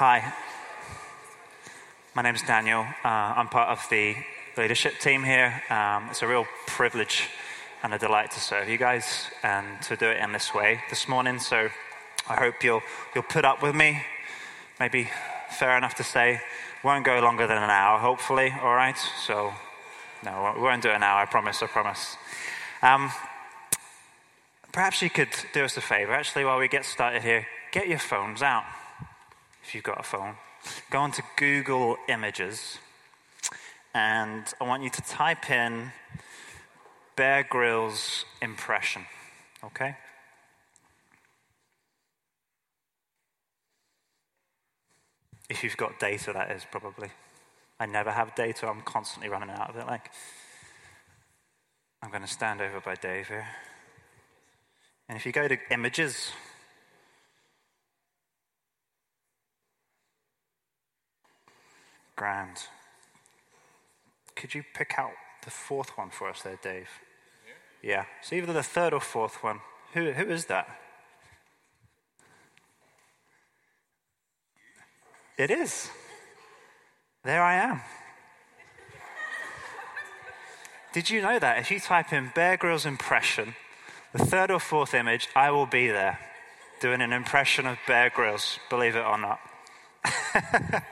Hi, my name is Daniel. Uh, I'm part of the leadership team here. Um, it's a real privilege and a delight to serve you guys and to do it in this way this morning. So I hope you'll, you'll put up with me. Maybe fair enough to say, won't go longer than an hour, hopefully, all right? So, no, we won't do an hour, I promise, I promise. Um, perhaps you could do us a favor, actually, while we get started here, get your phones out, if you've got a phone. Go on to Google Images, and I want you to type in Bear Grylls impression, okay? If you've got data, that is probably. I never have data, I'm constantly running out of it. Like, I'm going to stand over by Dave here. And if you go to images, grand. Could you pick out the fourth one for us there, Dave? Yeah. yeah. So either the third or fourth one. Who, who is that? It is. There I am. Did you know that? If you type in Bear Grylls impression, the third or fourth image, I will be there doing an impression of Bear Grylls, believe it or not.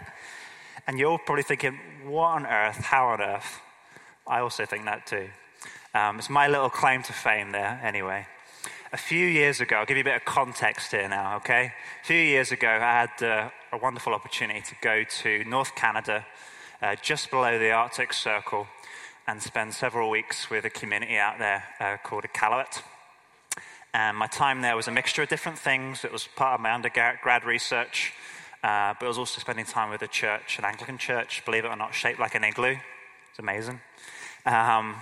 and you're probably thinking, what on earth? How on earth? I also think that too. Um, it's my little claim to fame there, anyway. A few years ago, I'll give you a bit of context here now, okay? A few years ago, I had uh, a wonderful opportunity to go to North Canada, uh, just below the Arctic Circle, and spend several weeks with a community out there uh, called Iqaluit. And my time there was a mixture of different things. It was part of my undergrad research, uh, but I was also spending time with a church, an Anglican church, believe it or not, shaped like an igloo. It's amazing. Um,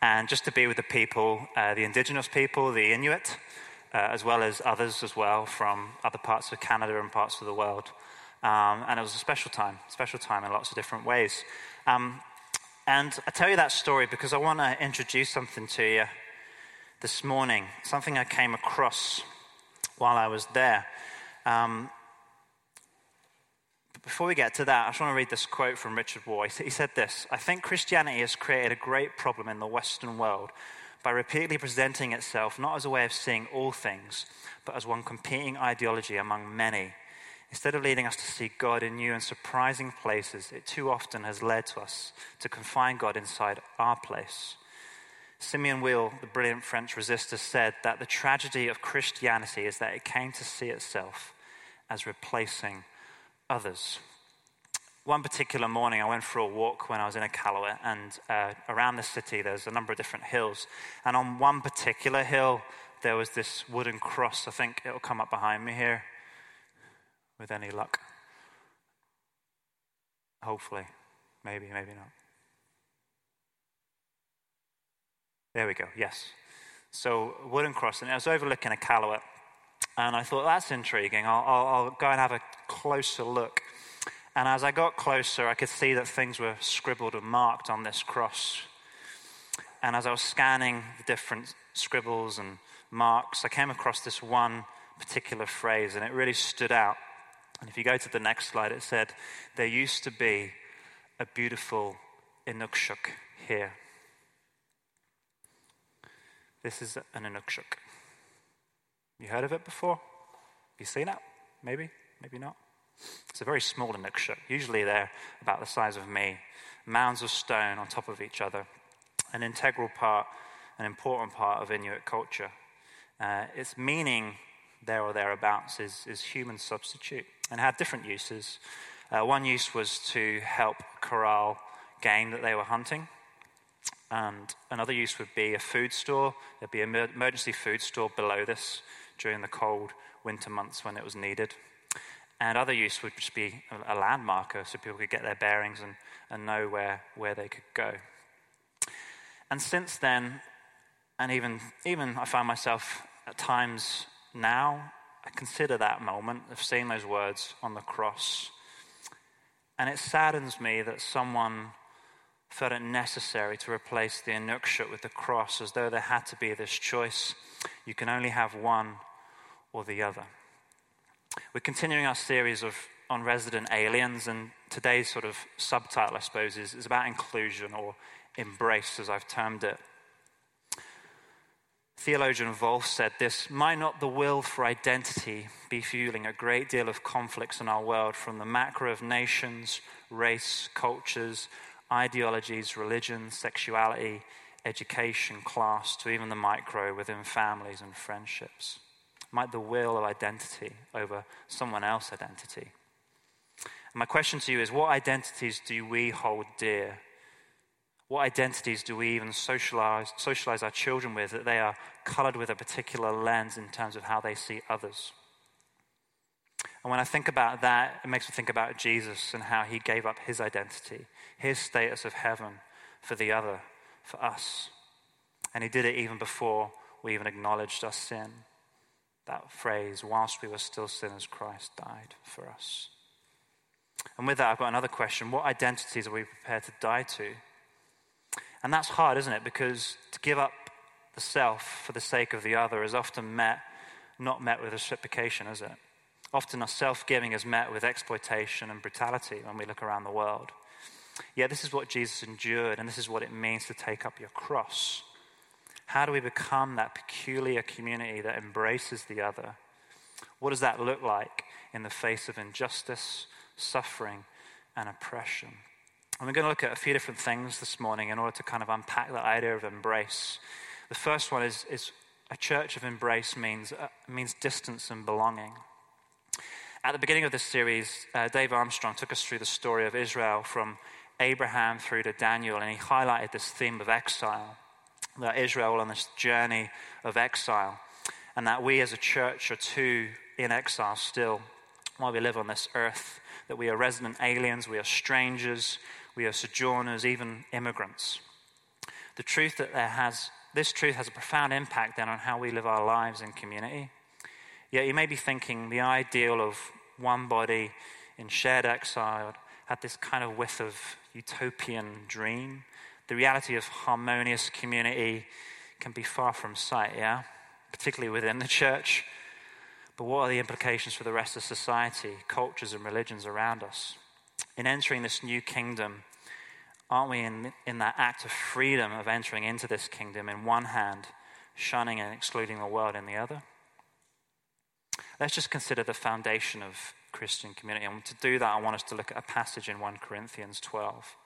and just to be with the people, uh, the indigenous people, the Inuit, uh, as well as others as well from other parts of Canada and parts of the world. Um, and it was a special time, special time in lots of different ways. Um, and I tell you that story because I want to introduce something to you this morning, something I came across while I was there. Um, before we get to that, I just want to read this quote from Richard Rohr. He said this I think Christianity has created a great problem in the Western world by repeatedly presenting itself not as a way of seeing all things, but as one competing ideology among many. Instead of leading us to see God in new and surprising places, it too often has led to us to confine God inside our place. Simone Weil, the brilliant French resistor, said that the tragedy of Christianity is that it came to see itself as replacing others. One particular morning, I went for a walk when I was in Iqaluit, and uh, around the city, there's a number of different hills. And on one particular hill, there was this wooden cross. I think it'll come up behind me here with any luck. Hopefully. Maybe, maybe not. There we go, yes. So, wooden cross, and I was overlooking Iqaluit. And I thought, that's intriguing. I'll, I'll, I'll, go and have a closer look. And as I got closer, I could see that things were scribbled and marked on this cross. And as I was scanning the different scribbles and marks, I came across this one particular phrase, and it really stood out. And if you go to the next slide, it said, There used to be a beautiful Inukshuk here. This is an Inukshuk. You heard of it before? You seen it? Maybe, maybe not. It's a very small Inukshuk. Usually they're about the size of me. Mounds of stone on top of each other. An integral part, an important part of Inuit culture. Uh, its meaning, there or thereabouts, is, is human substitute and had different uses. Uh, one use was to help corral game that they were hunting. And another use would be a food store. There'd be an emergency food store below this during the cold winter months when it was needed. And other use would just be a landmarker uh, so people could get their bearings and, and know where, where they could go. And since then, and even, even I find myself at times now, I consider that moment of seeing those words on the cross. And it saddens me that someone felt it necessary to replace the Inukshuk with the cross as though there had to be this choice. You can only have one or the other. We're continuing our series of on resident aliens, and today's sort of subtitle, I suppose, is, is about inclusion or embrace, as I've termed it. Theologian Volf said this Might not the will for identity be fueling a great deal of conflicts in our world from the macro of nations, race, cultures, ideologies, religion, sexuality, education, class, to even the micro within families and friendships? Might the will of identity over someone else's identity? And my question to you is what identities do we hold dear? What identities do we even socialize, socialize our children with that they are colored with a particular lens in terms of how they see others? And when I think about that, it makes me think about Jesus and how he gave up his identity, his status of heaven for the other, for us. And he did it even before we even acknowledged our sin. That phrase, whilst we were still sinners, Christ died for us. And with that, I've got another question. What identities are we prepared to die to? And that's hard, isn't it? Because to give up the self for the sake of the other is often met, not met with reciprocation, is it? Often our self giving is met with exploitation and brutality when we look around the world. Yet this is what Jesus endured, and this is what it means to take up your cross. How do we become that peculiar community that embraces the other? What does that look like in the face of injustice, suffering, and oppression? And we're going to look at a few different things this morning in order to kind of unpack that idea of embrace. The first one is, is a church of embrace means, uh, means distance and belonging. At the beginning of this series, uh, Dave Armstrong took us through the story of Israel from Abraham through to Daniel, and he highlighted this theme of exile that Israel on this journey of exile, and that we as a church are too in exile still while we live on this earth, that we are resident aliens, we are strangers, we are sojourners, even immigrants. The truth that there has, this truth has a profound impact then on how we live our lives in community. Yet you may be thinking the ideal of one body in shared exile had this kind of whiff of utopian dream. The reality of harmonious community can be far from sight, yeah? Particularly within the church. But what are the implications for the rest of society, cultures, and religions around us? In entering this new kingdom, aren't we in, in that act of freedom of entering into this kingdom in one hand, shunning and excluding the world in the other? Let's just consider the foundation of Christian community. And to do that, I want us to look at a passage in 1 Corinthians 12.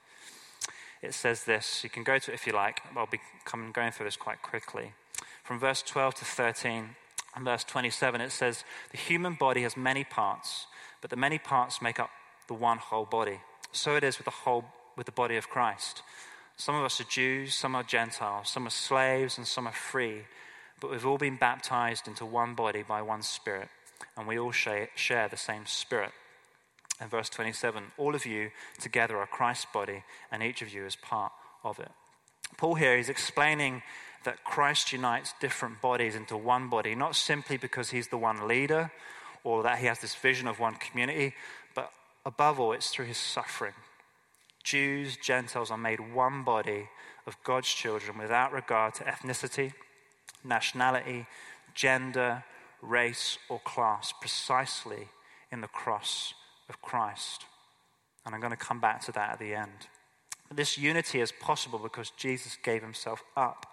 It says this. You can go to it if you like. I'll be coming, going through this quite quickly. From verse 12 to 13 and verse 27, it says, The human body has many parts, but the many parts make up the one whole body. So it is with the whole with the body of Christ. Some of us are Jews, some are Gentiles, some are slaves, and some are free, but we've all been baptized into one body by one Spirit and we all share, the same spirit. And verse 27 all of you together are Christ's body, and each of you is part of it. Paul here is explaining that Christ unites different bodies into one body, not simply because he's the one leader or that he has this vision of one community, but above all, it's through his suffering. Jews, Gentiles are made one body of God's children without regard to ethnicity, nationality, gender, race, or class precisely in the cross of Christ. And I'm going to come back to that at the end. This unity is possible because Jesus gave himself up.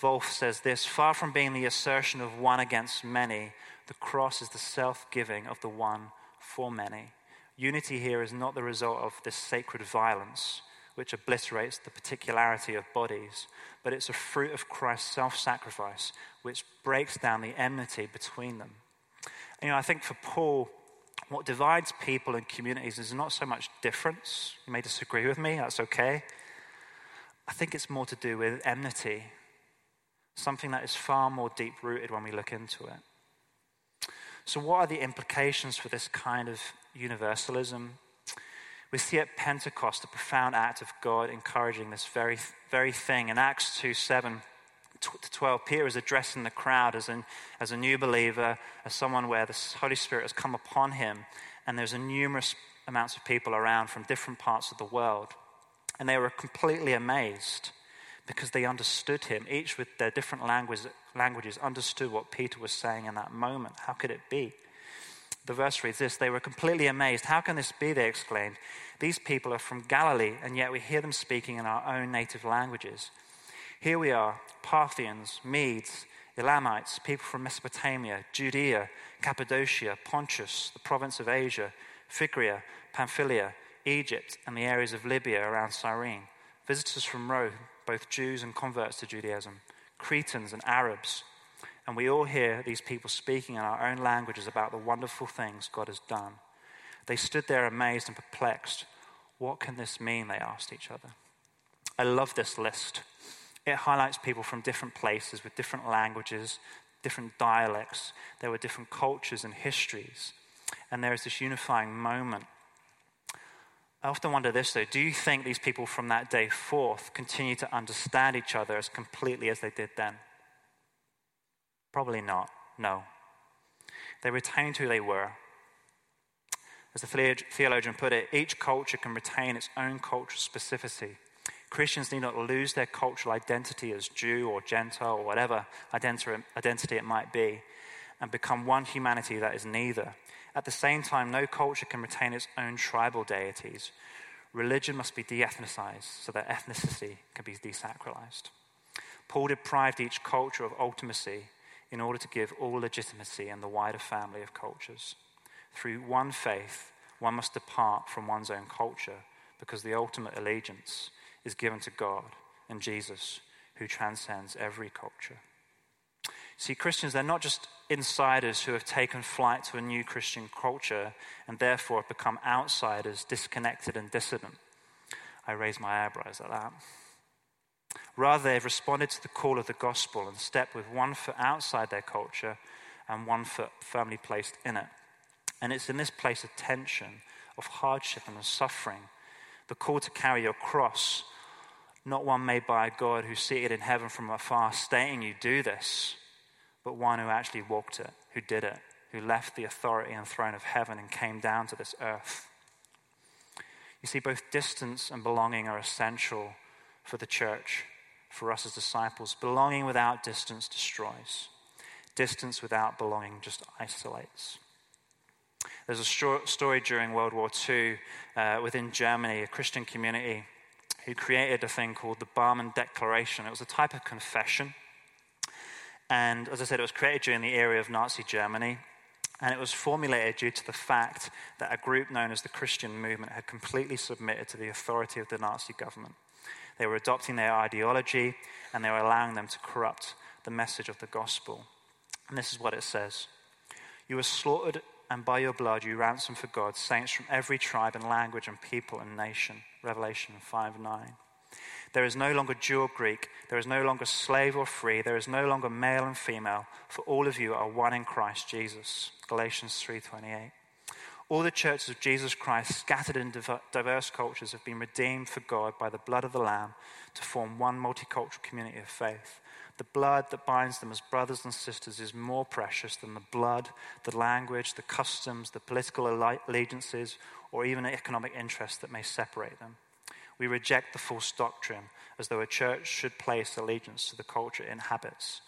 Volf says this far from being the assertion of one against many, the cross is the self giving of the one for many. Unity here is not the result of this sacred violence, which obliterates the particularity of bodies, but it's a fruit of Christ's self sacrifice, which breaks down the enmity between them. You know, I think for Paul, what divides people and communities is not so much difference. You may disagree with me, that's okay. I think it's more to do with enmity, something that is far more deep rooted when we look into it. So, what are the implications for this kind of universalism? We see at Pentecost a profound act of God encouraging this very, very thing. In Acts 2 7 to 12, Peter is addressing the crowd as, an, as a new believer, as someone where the Holy Spirit has come upon him, and there's a numerous amounts of people around from different parts of the world. And they were completely amazed because they understood him. Each with their different languages, languages understood what Peter was saying in that moment. How could it be? The verse reads this They were completely amazed. How can this be? They exclaimed. These people are from Galilee, and yet we hear them speaking in our own native languages. Here we are Parthians, Medes, Elamites, people from Mesopotamia, Judea, Cappadocia, Pontus, the province of Asia, Phrygia, Pamphylia, Egypt, and the areas of Libya around Cyrene, visitors from Rome, both Jews and converts to Judaism, Cretans and Arabs. And we all hear these people speaking in our own languages about the wonderful things God has done. They stood there amazed and perplexed. What can this mean? They asked each other. I love this list. It highlights people from different places with different languages, different dialects. There were different cultures and histories. And there is this unifying moment. I often wonder this though do you think these people from that day forth continue to understand each other as completely as they did then? Probably not, no. They retained who they were. As the theologian put it, each culture can retain its own cultural specificity Christians need not lose their cultural identity as Jew or Gentile or whatever identity it might be and become one humanity that is neither. At the same time, no culture can retain its own tribal deities. Religion must be de ethnicized so that ethnicity can be desacralized. Paul deprived each culture of ultimacy in order to give all legitimacy in the wider family of cultures. Through one faith, one must depart from one's own culture because the ultimate allegiance is given to God and Jesus, who transcends every culture. See, Christians, they're not just insiders who have taken flight to a new Christian culture and therefore have become outsiders, disconnected, and dissident. I raise my eyebrows at that. Rather, they've responded to the call of the gospel and stepped with one foot outside their culture and one foot firmly placed in it. And it's in this place of tension, of hardship, and of suffering, the call to carry your cross not one made by a God who's seated in heaven from afar, stating you do this, but one who actually walked it, who did it, who left the authority and throne of heaven and came down to this earth. You see, both distance and belonging are essential for the church, for us as disciples. Belonging without distance destroys, distance without belonging just isolates. There's a story during World War II uh, within Germany, a Christian community who created a thing called the Barmen Declaration. It was a type of confession. And as I said, it was created during the era of Nazi Germany. And it was formulated due to the fact that a group known as the Christian movement had completely submitted to the authority of the Nazi government. They were adopting their ideology and they were allowing them to corrupt the message of the gospel. And this is what it says You were slaughtered, and by your blood you ransomed for God saints from every tribe and language and people and nation. Revelation 5 9. There is no longer Jew or Greek. There is no longer slave or free. There is no longer male and female, for all of you are one in Christ Jesus. Galatians 3:28. All the churches of Jesus Christ, scattered in diverse cultures, have been redeemed for God by the blood of the Lamb to form one multicultural community of faith. The blood that binds them as brothers and sisters is more precious than the blood, the language, the customs, the political allegiances, or even economic interests that may separate them. We reject the false doctrine as though a church should place allegiance to the culture it inhabits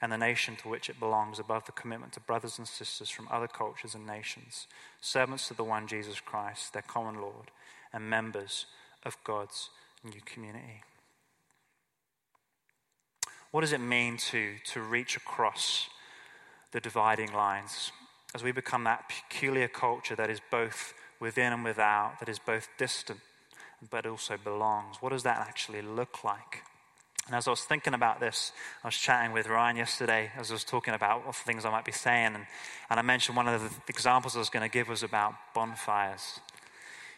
and the nation to which it belongs above the commitment to brothers and sisters from other cultures and nations, servants to the one Jesus Christ, their common Lord, and members of God's new community. What does it mean to, to reach across the dividing lines as we become that peculiar culture that is both within and without, that is both distant but also belongs. What does that actually look like? And as I was thinking about this, I was chatting with Ryan yesterday as I was talking about what things I might be saying. And, and I mentioned one of the examples I was going to give was about bonfires.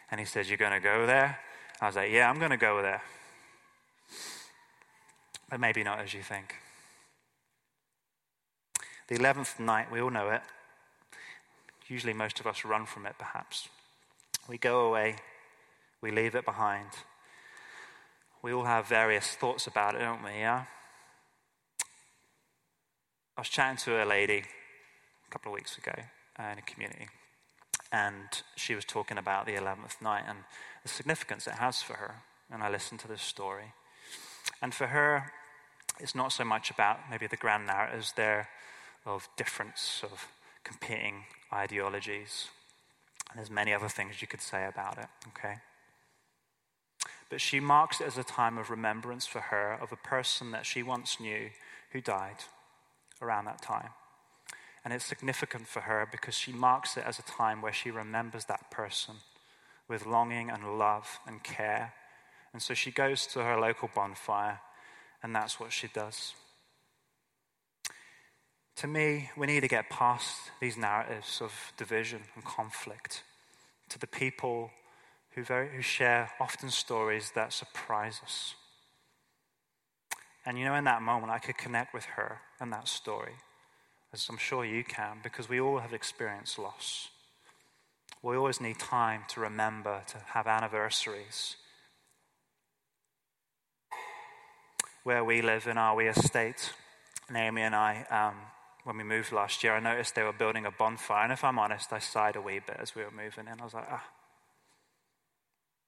And he said, You're going to go there? I was like, Yeah, I'm going to go there. But maybe not as you think. The 11th night, we all know it. Usually, most of us run from it, perhaps. We go away, we leave it behind. We all have various thoughts about it, don't we? Yeah? I was chatting to a lady a couple of weeks ago uh, in a community, and she was talking about the 11th night and the significance it has for her. And I listened to this story. And for her, it's not so much about maybe the grand narratives there of difference, of competing ideologies. And there's many other things you could say about it, okay? But she marks it as a time of remembrance for her of a person that she once knew who died around that time. And it's significant for her because she marks it as a time where she remembers that person with longing and love and care. And so she goes to her local bonfire, and that's what she does. To me, we need to get past these narratives of division and conflict to the people who, very, who share often stories that surprise us. And you know, in that moment, I could connect with her and that story, as I'm sure you can, because we all have experienced loss. We always need time to remember, to have anniversaries. Where we live in our wee estate, Naomi and I, um, when we moved last year, I noticed they were building a bonfire. And if I'm honest, I sighed a wee bit as we were moving in. I was like, ah,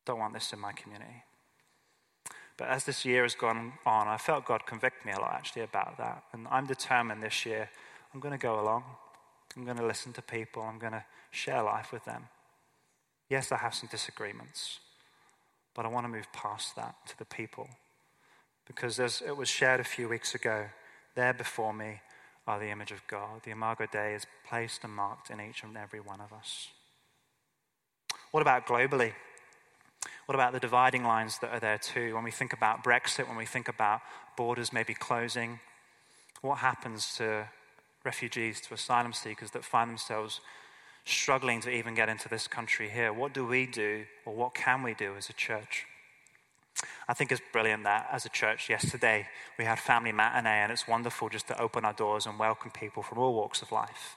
don't want this in my community. But as this year has gone on, I felt God convict me a lot actually about that. And I'm determined this year, I'm going to go along. I'm going to listen to people. I'm going to share life with them. Yes, I have some disagreements, but I want to move past that to the people. Because as it was shared a few weeks ago, there before me are the image of God. The Imago Dei is placed and marked in each and every one of us. What about globally? What about the dividing lines that are there too? When we think about Brexit, when we think about borders maybe closing, what happens to refugees, to asylum seekers that find themselves struggling to even get into this country here? What do we do, or what can we do as a church? I think it's brilliant that as a church yesterday we had family matinee, and it's wonderful just to open our doors and welcome people from all walks of life.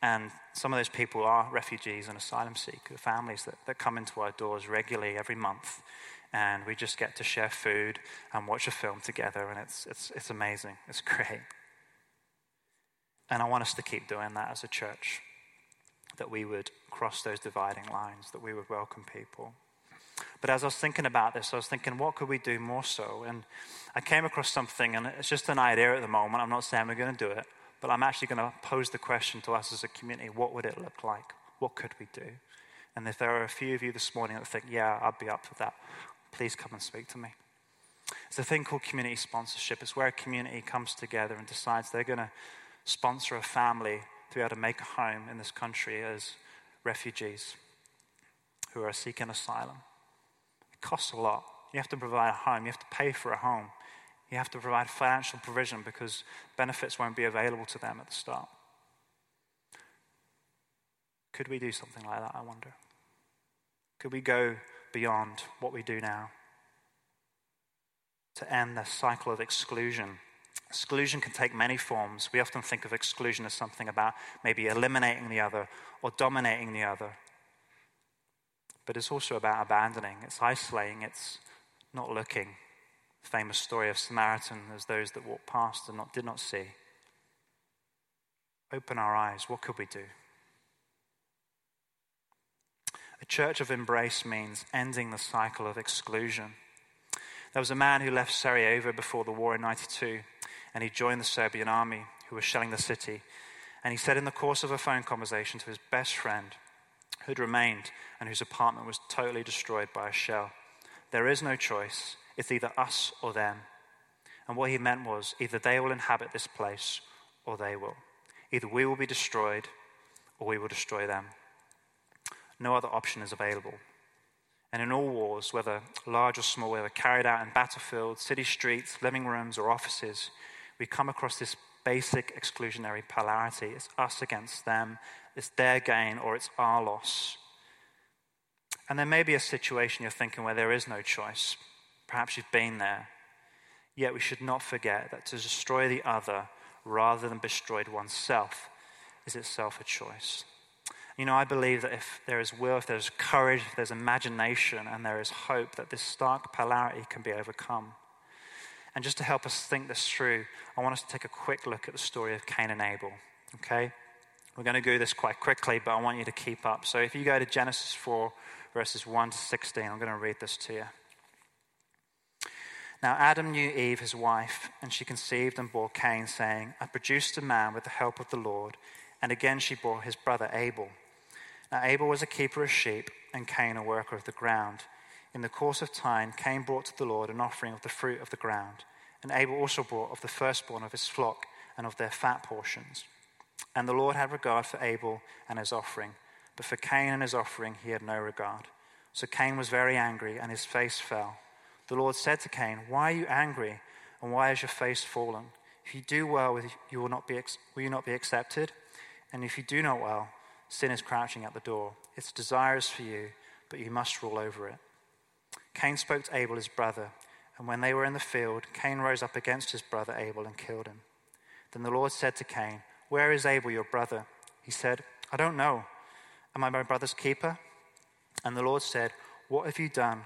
And some of those people are refugees and asylum seekers, families that, that come into our doors regularly every month. And we just get to share food and watch a film together, and it's, it's, it's amazing. It's great. And I want us to keep doing that as a church, that we would cross those dividing lines, that we would welcome people. But as I was thinking about this, I was thinking, what could we do more so? And I came across something, and it's just an idea at the moment. I'm not saying we're going to do it, but I'm actually going to pose the question to us as a community what would it look like? What could we do? And if there are a few of you this morning that think, yeah, I'd be up for that, please come and speak to me. It's a thing called community sponsorship. It's where a community comes together and decides they're going to sponsor a family to be able to make a home in this country as refugees who are seeking asylum. Costs a lot. You have to provide a home, you have to pay for a home. You have to provide financial provision because benefits won't be available to them at the start. Could we do something like that, I wonder? Could we go beyond what we do now to end the cycle of exclusion? Exclusion can take many forms. We often think of exclusion as something about maybe eliminating the other or dominating the other. But it's also about abandoning, it's isolating, it's not looking, famous story of Samaritan as those that walked past and not, did not see. Open our eyes. What could we do? A church of embrace means ending the cycle of exclusion. There was a man who left Sarajevo before the war in 92, and he joined the Serbian army who was shelling the city. And he said in the course of a phone conversation to his best friend, who had remained and whose apartment was totally destroyed by a shell, There is no choice. It's either us or them. And what he meant was either they will inhabit this place or they will. Either we will be destroyed or we will destroy them. No other option is available. And in all wars, whether large or small, whether carried out in battlefields, city streets, living rooms, or offices, we come across this basic exclusionary polarity. It's us against them, it's their gain or it's our loss. And there may be a situation you're thinking where there is no choice. Perhaps you've been there. Yet we should not forget that to destroy the other rather than destroy oneself is itself a choice. You know, I believe that if there is will, if there's courage, if there's imagination, and there is hope, that this stark polarity can be overcome. And just to help us think this through, I want us to take a quick look at the story of Cain and Abel. Okay? We're going to do this quite quickly, but I want you to keep up. So if you go to Genesis 4, verses 1 to 16, I'm going to read this to you. Now Adam knew Eve, his wife, and she conceived and bore Cain, saying, I produced a man with the help of the Lord. And again she bore his brother Abel. Now Abel was a keeper of sheep, and Cain a worker of the ground. In the course of time, Cain brought to the Lord an offering of the fruit of the ground, and Abel also brought of the firstborn of his flock and of their fat portions. And the Lord had regard for Abel and his offering, but for Cain and his offering he had no regard. So Cain was very angry, and his face fell. The Lord said to Cain, Why are you angry, and why is your face fallen? If you do well, you will, not be, will you not be accepted? And if you do not well, sin is crouching at the door. Its desire is for you, but you must rule over it. Cain spoke to Abel, his brother, and when they were in the field, Cain rose up against his brother Abel and killed him. Then the Lord said to Cain, Where is Abel, your brother? He said, I don't know. Am I my brother's keeper? And the Lord said, What have you done?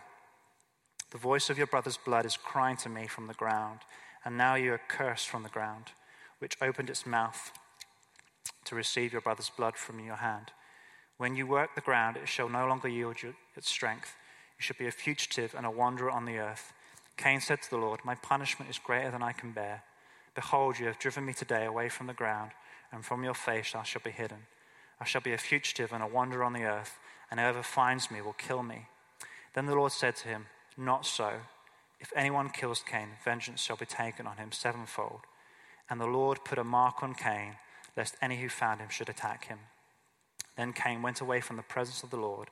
The voice of your brother's blood is crying to me from the ground, and now you are cursed from the ground, which opened its mouth to receive your brother's blood from your hand. When you work the ground, it shall no longer yield you its strength. You shall be a fugitive and a wanderer on the earth. Cain said to the Lord, My punishment is greater than I can bear. Behold, you have driven me today away from the ground, and from your face I shall be hidden. I shall be a fugitive and a wanderer on the earth, and whoever finds me will kill me. Then the Lord said to him, Not so. If anyone kills Cain, vengeance shall be taken on him sevenfold. And the Lord put a mark on Cain lest any who found him should attack him. Then Cain went away from the presence of the Lord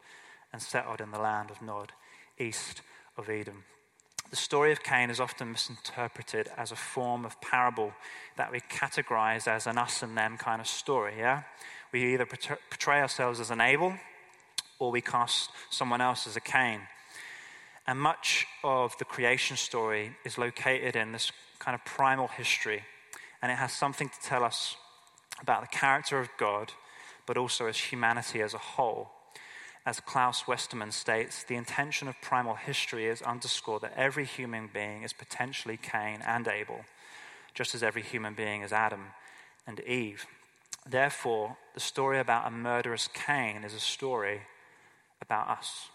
and settled in the land of Nod, east of Eden. The story of Cain is often misinterpreted as a form of parable that we categorize as an us and them kind of story, yeah? We either portray ourselves as an Abel or we cast someone else as a Cain. And much of the creation story is located in this kind of primal history, and it has something to tell us about the character of God, but also as humanity as a whole. As Klaus Westermann states, the intention of primal history is underscore that every human being is potentially Cain and Abel, just as every human being is Adam and Eve. Therefore, the story about a murderous Cain is a story about us.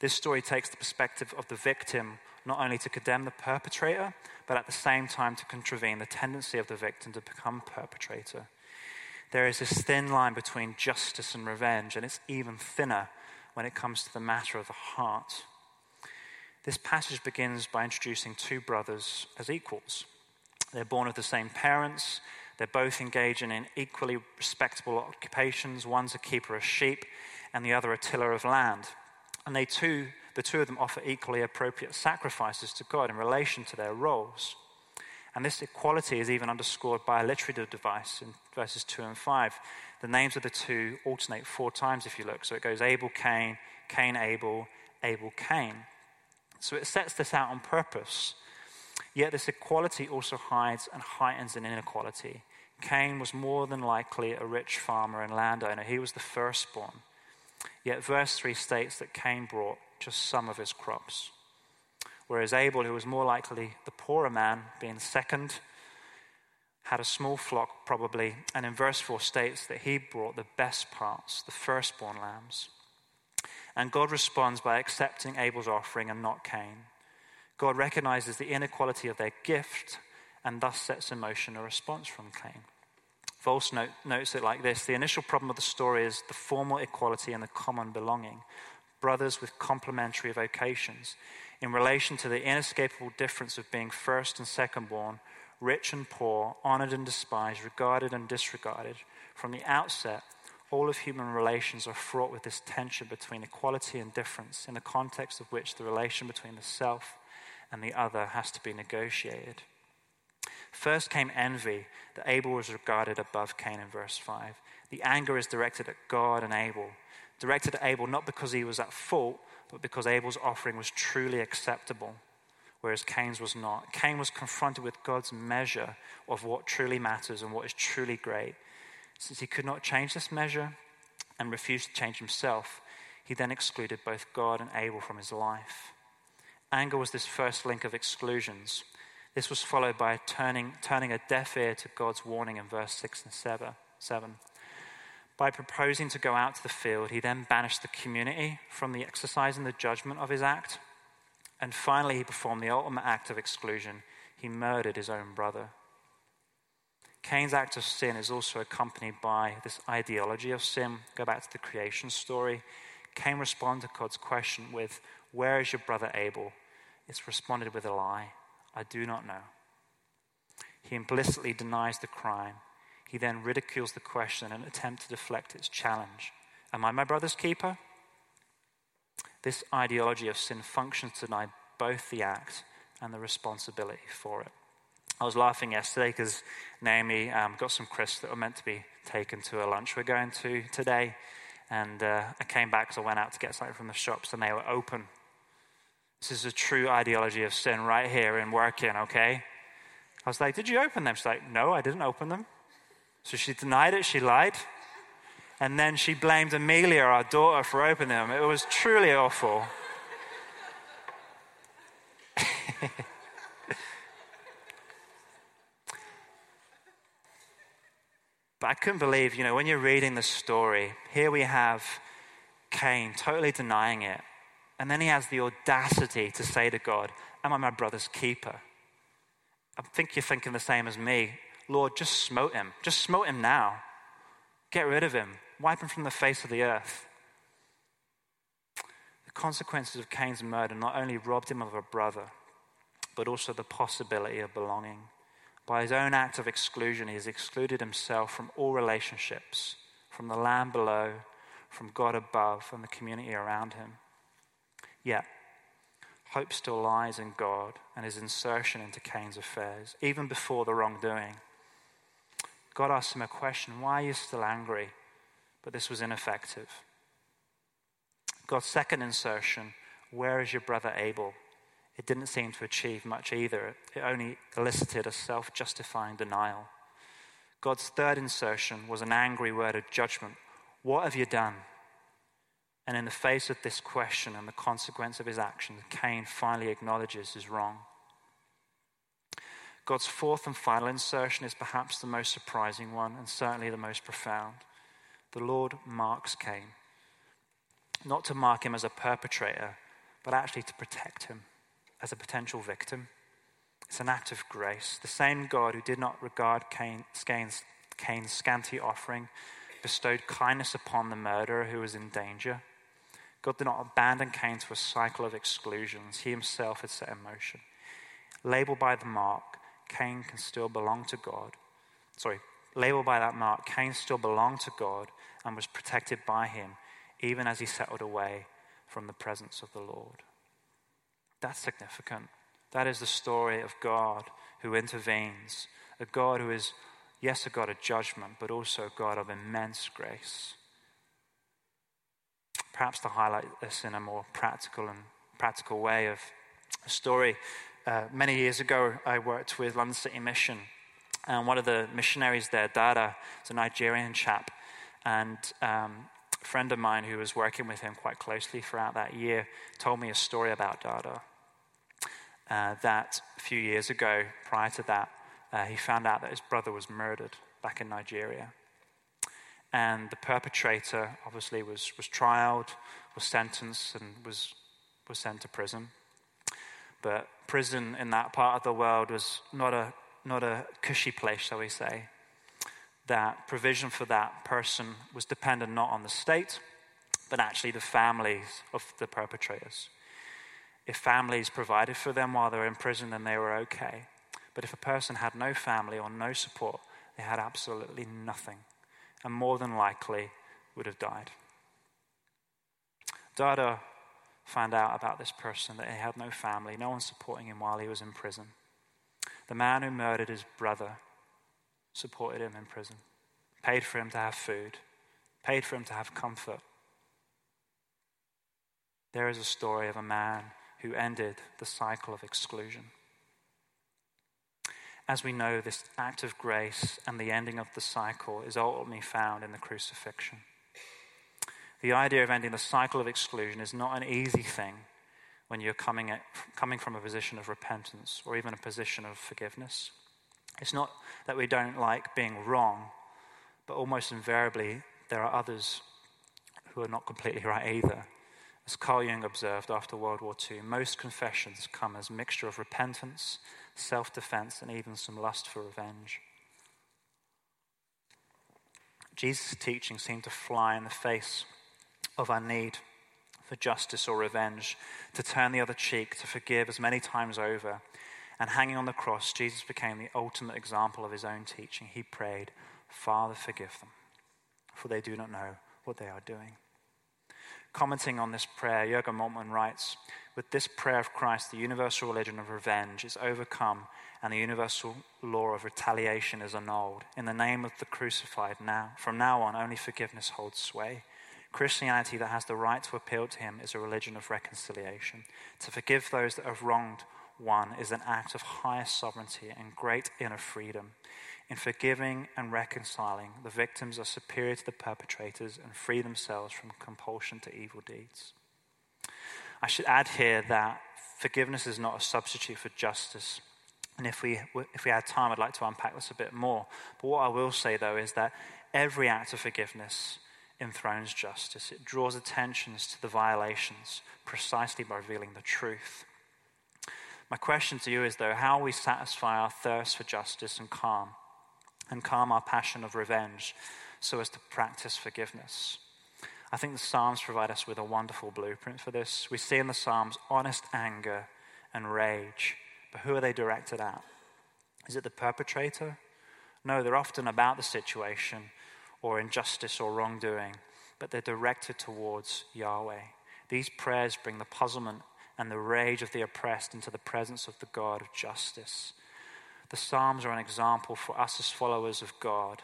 This story takes the perspective of the victim not only to condemn the perpetrator, but at the same time to contravene the tendency of the victim to become perpetrator there is this thin line between justice and revenge, and it's even thinner when it comes to the matter of the heart. This passage begins by introducing two brothers as equals. They're born of the same parents, they're both engaging in equally respectable occupations. One's a keeper of sheep, and the other a tiller of land. And they too, the two of them offer equally appropriate sacrifices to God in relation to their roles. And this equality is even underscored by a literative device in verses 2 and 5. The names of the two alternate four times if you look. So it goes Abel, Cain, Cain, Abel, Abel, Cain. So it sets this out on purpose. Yet this equality also hides and heightens an inequality. Cain was more than likely a rich farmer and landowner, he was the firstborn. Yet verse 3 states that Cain brought just some of his crops whereas Abel, who was more likely the poorer man, being second, had a small flock probably, and in verse 4 states that he brought the best parts, the firstborn lambs. And God responds by accepting Abel's offering and not Cain. God recognizes the inequality of their gift and thus sets in motion a response from Cain. Volf note, notes it like this The initial problem of the story is the formal equality and the common belonging, brothers with complementary vocations in relation to the inescapable difference of being first and second born, rich and poor, honored and despised, regarded and disregarded. From the outset, all of human relations are fraught with this tension between equality and difference, in the context of which the relation between the self and the other has to be negotiated. First came envy, that Abel was regarded above Cain in verse 5. The anger is directed at God and Abel. Directed at Abel not because he was at fault, but because Abel's offering was truly acceptable, whereas Cain's was not. Cain was confronted with God's measure of what truly matters and what is truly great. Since he could not change this measure and refused to change himself, he then excluded both God and Abel from his life. Anger was this first link of exclusions. This was followed by turning, turning a deaf ear to God's warning in verse 6 and 7. By proposing to go out to the field, he then banished the community from the exercise and the judgment of his act. And finally, he performed the ultimate act of exclusion. He murdered his own brother. Cain's act of sin is also accompanied by this ideology of sin. Go back to the creation story. Cain responded to God's question with, Where is your brother Abel? It's responded with a lie. I do not know. He implicitly denies the crime. He then ridicules the question in an attempt to deflect its challenge. Am I my brother's keeper? This ideology of sin functions to deny both the act and the responsibility for it. I was laughing yesterday because Naomi um, got some crisps that were meant to be taken to a lunch we're going to today. And uh, I came back because I went out to get something from the shops and they were open. This is a true ideology of sin right here in working, okay? I was like, Did you open them? She's like, No, I didn't open them. So she denied it, she lied. And then she blamed Amelia, our daughter, for opening them. It was truly awful. but I couldn't believe, you know, when you're reading the story, here we have Cain totally denying it. And then he has the audacity to say to God, Am I my brother's keeper? I think you're thinking the same as me. Lord, just smote him. Just smote him now. Get rid of him. Wipe him from the face of the earth. The consequences of Cain's murder not only robbed him of a brother, but also the possibility of belonging. By his own act of exclusion, he has excluded himself from all relationships, from the land below, from God above, and the community around him. Yet, hope still lies in God and his insertion into Cain's affairs, even before the wrongdoing. God asked him a question Why are you still angry? But this was ineffective. God's second insertion Where is your brother Abel? It didn't seem to achieve much either. It only elicited a self justifying denial. God's third insertion was an angry word of judgment What have you done? And in the face of this question and the consequence of his actions, Cain finally acknowledges his wrong. God's fourth and final insertion is perhaps the most surprising one and certainly the most profound. The Lord marks Cain, not to mark him as a perpetrator, but actually to protect him as a potential victim. It's an act of grace. The same God who did not regard Cain's, Cain's scanty offering bestowed kindness upon the murderer who was in danger. God did not abandon Cain to a cycle of exclusions he himself had set in motion. Labeled by the mark, Cain can still belong to God. Sorry, labeled by that mark, Cain still belonged to God and was protected by him, even as he settled away from the presence of the Lord. That's significant. That is the story of God who intervenes, a God who is, yes, a God of judgment, but also a God of immense grace perhaps to highlight this in a more practical and practical way of a story. Uh, many years ago, I worked with London City Mission, and one of the missionaries there, Dada, is a Nigerian chap, and um, a friend of mine who was working with him quite closely throughout that year told me a story about Dada. Uh, that a few years ago, prior to that, uh, he found out that his brother was murdered back in Nigeria. And the perpetrator obviously was, was trialed, was sentenced, and was, was sent to prison. But prison in that part of the world was not a, not a cushy place, shall we say. That provision for that person was dependent not on the state, but actually the families of the perpetrators. If families provided for them while they were in prison, then they were okay. But if a person had no family or no support, they had absolutely nothing and more than likely would have died. Dada found out about this person that he had no family, no one supporting him while he was in prison. The man who murdered his brother supported him in prison, paid for him to have food, paid for him to have comfort. There is a story of a man who ended the cycle of exclusion. As we know, this act of grace and the ending of the cycle is ultimately found in the crucifixion. The idea of ending the cycle of exclusion is not an easy thing when you're coming, at, coming from a position of repentance or even a position of forgiveness. It's not that we don't like being wrong, but almost invariably, there are others who are not completely right either. As Carl Jung observed after World War II, most confessions come as a mixture of repentance self defense, and even some lust for revenge. Jesus' teaching seemed to fly in the face of our need for justice or revenge, to turn the other cheek, to forgive as many times over. And hanging on the cross, Jesus became the ultimate example of his own teaching. He prayed, Father, forgive them, for they do not know what they are doing. Commenting on this prayer, Jürgen Moltmann writes With this prayer of Christ, the universal religion of revenge is overcome and the universal law of retaliation is annulled. In the name of the crucified, now, from now on, only forgiveness holds sway. Christianity that has the right to appeal to Him is a religion of reconciliation. To forgive those that have wronged one is an act of highest sovereignty and great inner freedom. In forgiving and reconciling, the victims are superior to the perpetrators and free themselves from compulsion to evil deeds. I should add here that forgiveness is not a substitute for justice. And if we, if we had time, I'd like to unpack this a bit more. But what I will say, though, is that every act of forgiveness enthrones justice. It draws attentions to the violations precisely by revealing the truth. My question to you is, though, how we satisfy our thirst for justice and calm, and calm our passion of revenge so as to practice forgiveness. I think the Psalms provide us with a wonderful blueprint for this. We see in the Psalms honest anger and rage, but who are they directed at? Is it the perpetrator? No, they're often about the situation or injustice or wrongdoing, but they're directed towards Yahweh. These prayers bring the puzzlement and the rage of the oppressed into the presence of the God of justice. The Psalms are an example for us as followers of God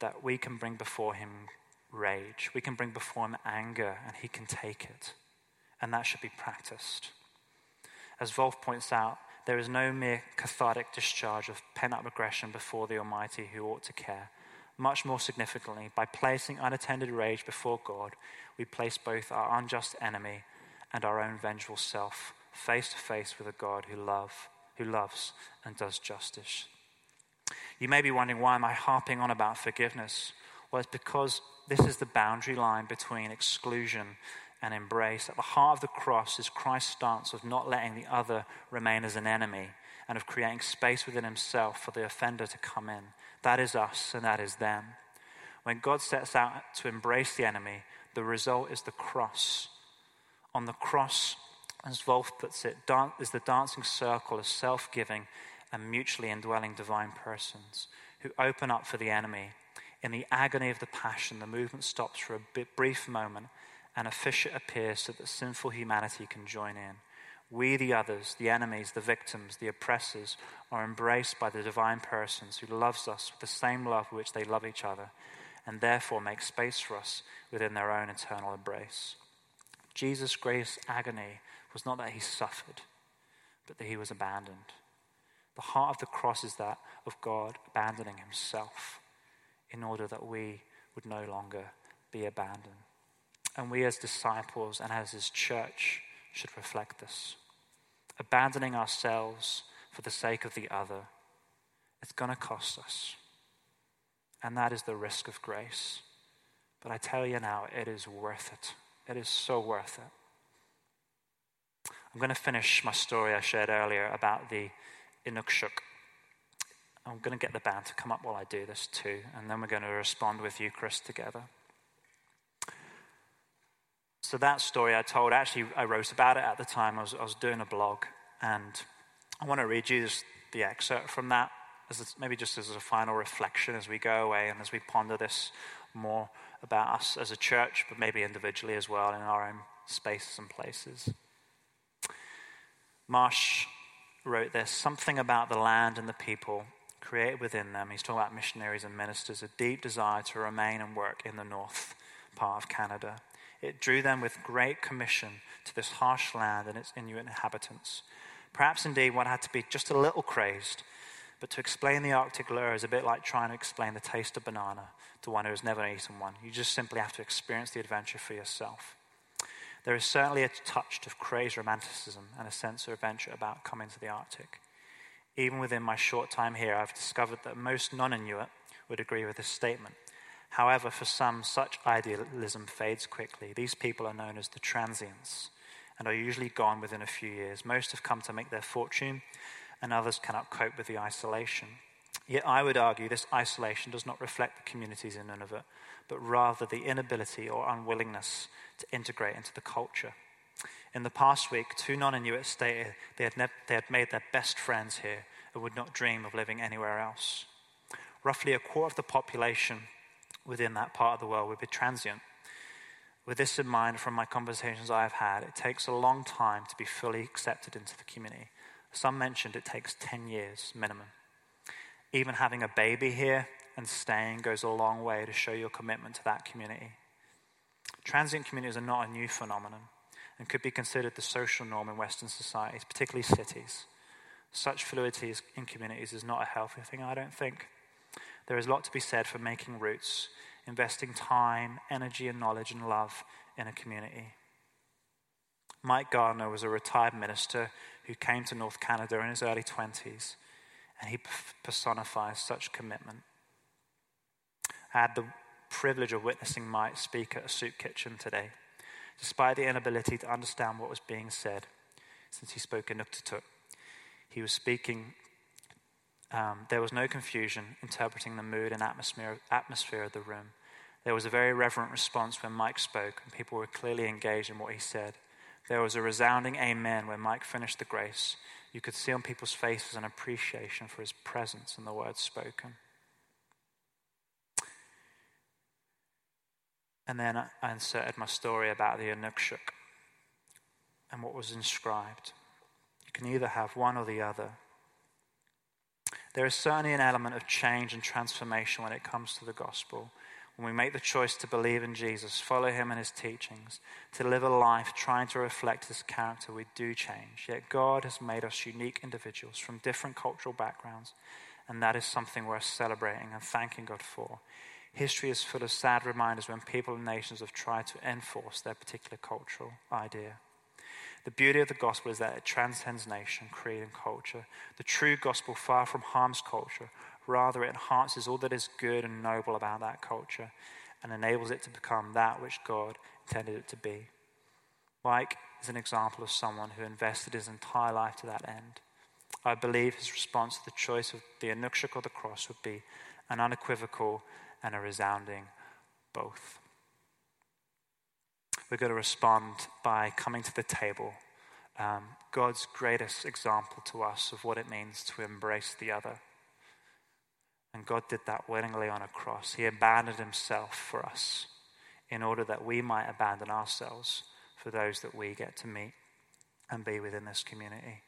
that we can bring before Him rage. We can bring before Him anger, and He can take it. And that should be practiced. As Volf points out, there is no mere cathartic discharge of pent up aggression before the Almighty who ought to care. Much more significantly, by placing unattended rage before God, we place both our unjust enemy and our own vengeful self face to face with a God who love who loves and does justice. You may be wondering, why am I harping on about forgiveness? Well, it's because this is the boundary line between exclusion and embrace. At the heart of the cross is Christ's stance of not letting the other remain as an enemy and of creating space within himself for the offender to come in. That is us and that is them. When God sets out to embrace the enemy, the result is the cross. On the cross, as Volf puts it, is the dancing circle of self giving and mutually indwelling divine persons who open up for the enemy. In the agony of the passion, the movement stops for a brief moment and a fissure appears so that sinful humanity can join in. We, the others, the enemies, the victims, the oppressors, are embraced by the divine persons who loves us with the same love which they love each other, and therefore make space for us within their own eternal embrace. Jesus' grace agony was not that he suffered, but that he was abandoned. The heart of the cross is that of God abandoning himself in order that we would no longer be abandoned. And we, as disciples and as his church, should reflect this. Abandoning ourselves for the sake of the other, it's going to cost us. And that is the risk of grace. But I tell you now, it is worth it. It is so worth it. I'm going to finish my story I shared earlier about the Inukshuk. I'm going to get the band to come up while I do this too, and then we're going to respond with Eucharist together. So, that story I told, actually, I wrote about it at the time. I was, I was doing a blog, and I want to read you this, the excerpt from that, as a, maybe just as a final reflection as we go away and as we ponder this more about us as a church, but maybe individually as well in our own spaces and places. Marsh wrote this something about the land and the people created within them. He's talking about missionaries and ministers, a deep desire to remain and work in the north part of Canada. It drew them with great commission to this harsh land and its Inuit inhabitants. Perhaps indeed one had to be just a little crazed, but to explain the Arctic lure is a bit like trying to explain the taste of banana to one who has never eaten one. You just simply have to experience the adventure for yourself. There is certainly a touch of crazed romanticism and a sense of adventure about coming to the Arctic. Even within my short time here, I've discovered that most non Inuit would agree with this statement. However, for some, such idealism fades quickly. These people are known as the transients and are usually gone within a few years. Most have come to make their fortune, and others cannot cope with the isolation. Yet I would argue this isolation does not reflect the communities in Nunavut, but rather the inability or unwillingness to integrate into the culture. In the past week, two non Inuits stated they had, ne- they had made their best friends here and would not dream of living anywhere else. Roughly a quarter of the population within that part of the world would be transient. With this in mind, from my conversations I have had, it takes a long time to be fully accepted into the community. Some mentioned it takes 10 years minimum. Even having a baby here and staying goes a long way to show your commitment to that community. Transient communities are not a new phenomenon and could be considered the social norm in Western societies, particularly cities. Such fluidity in communities is not a healthy thing, I don't think. There is a lot to be said for making roots, investing time, energy, and knowledge and love in a community. Mike Gardner was a retired minister who came to North Canada in his early 20s, and he personifies such commitment. I had the privilege of witnessing Mike speak at a soup kitchen today, despite the inability to understand what was being said, since he spoke in Inuktitut. He was speaking, um, there was no confusion interpreting the mood and atmosphere, atmosphere of the room. There was a very reverent response when Mike spoke, and people were clearly engaged in what he said. There was a resounding amen when Mike finished the grace. You could see on people's faces an appreciation for his presence and the words spoken. And then I inserted my story about the Inukshuk and what was inscribed. You can either have one or the other. There is certainly an element of change and transformation when it comes to the gospel. When we make the choice to believe in Jesus, follow him and his teachings, to live a life trying to reflect his character, we do change. Yet God has made us unique individuals from different cultural backgrounds, and that is something worth celebrating and thanking God for. History is full of sad reminders when people and nations have tried to enforce their particular cultural idea. The beauty of the gospel is that it transcends nation, creed, and culture. The true gospel far from harms culture, Rather, it enhances all that is good and noble about that culture and enables it to become that which God intended it to be. Mike is an example of someone who invested his entire life to that end. I believe his response to the choice of the Inukshuk or the cross would be an unequivocal and a resounding both. We're going to respond by coming to the table. Um, God's greatest example to us of what it means to embrace the other. And God did that willingly on a cross. He abandoned himself for us in order that we might abandon ourselves for those that we get to meet and be within this community.